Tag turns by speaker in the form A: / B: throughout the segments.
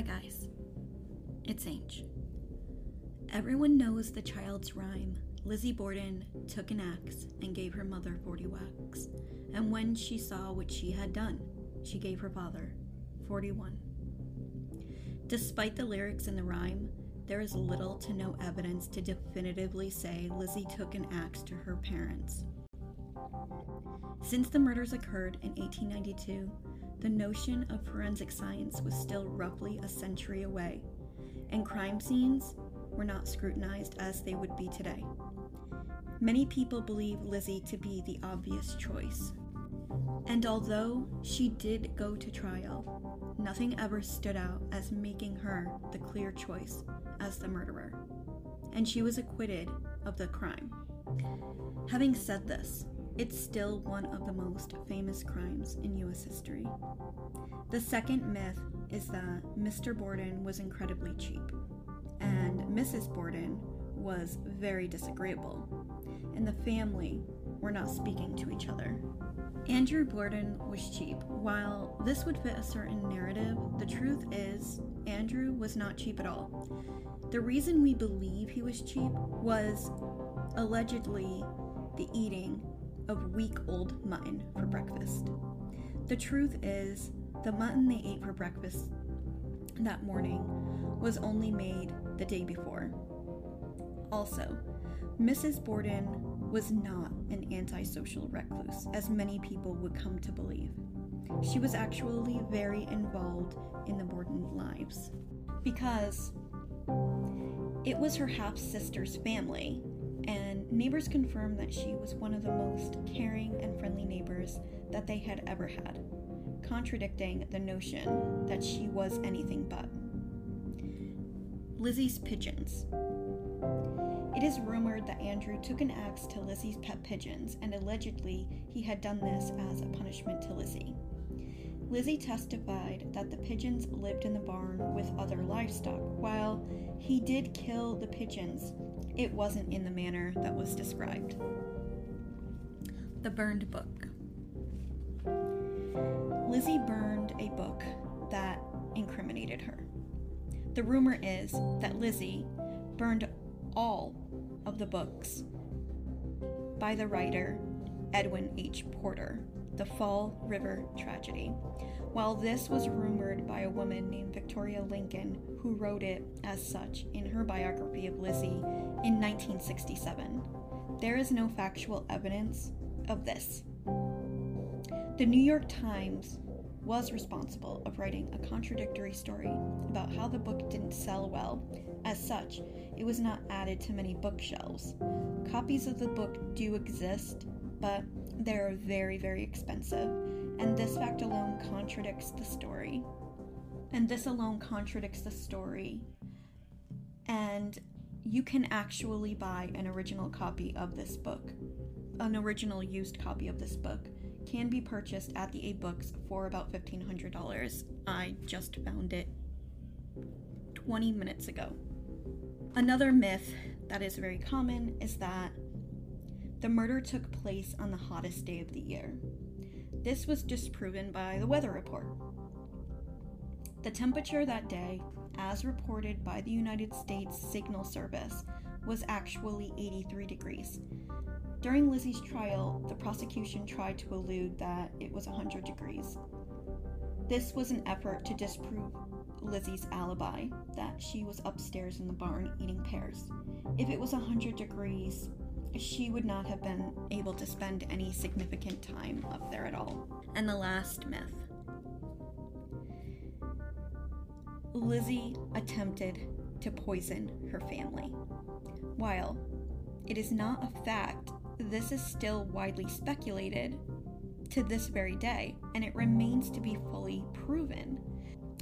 A: Hi, guys. It's Ange. Everyone knows the child's rhyme. Lizzie Borden took an axe and gave her mother 40 whacks. And when she saw what she had done, she gave her father 41. Despite the lyrics in the rhyme, there is little to no evidence to definitively say Lizzie took an axe to her parents. Since the murders occurred in 1892, the notion of forensic science was still roughly a century away, and crime scenes were not scrutinized as they would be today. Many people believe Lizzie to be the obvious choice. And although she did go to trial, nothing ever stood out as making her the clear choice as the murderer. And she was acquitted of the crime. Having said this, it's still one of the most famous crimes in US history. The second myth is that Mr. Borden was incredibly cheap, and Mrs. Borden was very disagreeable, and the family were not speaking to each other. Andrew Borden was cheap. While this would fit a certain narrative, the truth is, Andrew was not cheap at all. The reason we believe he was cheap was allegedly the eating of week old mutton for breakfast. The truth is, the mutton they ate for breakfast that morning was only made the day before. Also, Mrs. Borden was not an antisocial recluse, as many people would come to believe. She was actually very involved in the Borden lives because it was her half sister's family, and neighbors confirmed that she was one of the most caring and friendly neighbors that they had ever had, contradicting the notion that she was anything but. Lizzie's pigeons. It is rumored that Andrew took an axe to Lizzie's pet pigeons, and allegedly he had done this as a punishment to Lizzie. Lizzie testified that the pigeons lived in the barn with other livestock. While he did kill the pigeons, it wasn't in the manner that was described. The burned book. Lizzie burned a book that incriminated her. The rumor is that Lizzie burned all of the books by the writer Edwin H. Porter, The Fall River Tragedy. While this was rumored by a woman named Victoria Lincoln, who wrote it as such in her biography of Lizzie in 1967, there is no factual evidence of this. The New York Times was responsible of writing a contradictory story about how the book didn't sell well. As such, it was not added to many bookshelves. Copies of the book do exist, but they're very, very expensive, and this fact alone contradicts the story. And this alone contradicts the story. And you can actually buy an original copy of this book, an original used copy of this book can be purchased at the AbeBooks for about $1,500. I just found it 20 minutes ago. Another myth that is very common is that the murder took place on the hottest day of the year. This was disproven by the weather report. The temperature that day, as reported by the United States Signal Service, was actually 83 degrees. During Lizzie's trial, the prosecution tried to allude that it was 100 degrees. This was an effort to disprove Lizzie's alibi that she was upstairs in the barn eating pears. If it was 100 degrees, she would not have been able to spend any significant time up there at all. And the last myth Lizzie attempted to poison her family. While it is not a fact this is still widely speculated to this very day, and it remains to be fully proven.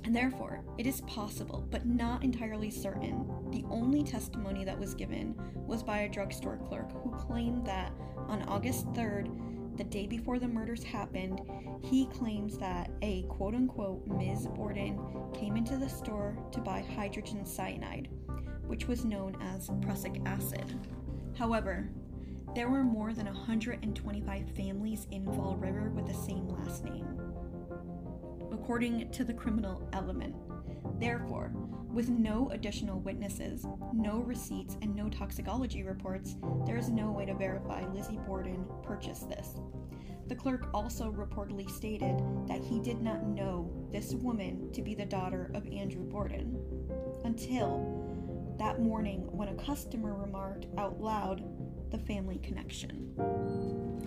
A: And therefore, it is possible, but not entirely certain. The only testimony that was given was by a drugstore clerk who claimed that on August 3rd, the day before the murders happened, he claims that a quote unquote Ms. Borden came into the store to buy hydrogen cyanide, which was known as prussic acid. However, there were more than 125 families in Fall River with the same last name. According to the criminal element, Therefore, with no additional witnesses, no receipts, and no toxicology reports, there is no way to verify Lizzie Borden purchased this. The clerk also reportedly stated that he did not know this woman to be the daughter of Andrew Borden until that morning when a customer remarked out loud the family connection.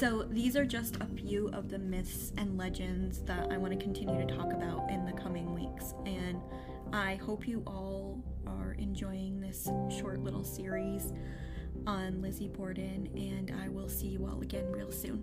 A: So, these are just a few of the myths and legends that I want to continue to talk about in the coming weeks. And I hope you all are enjoying this short little series on Lizzie Borden, and I will see you all again real soon.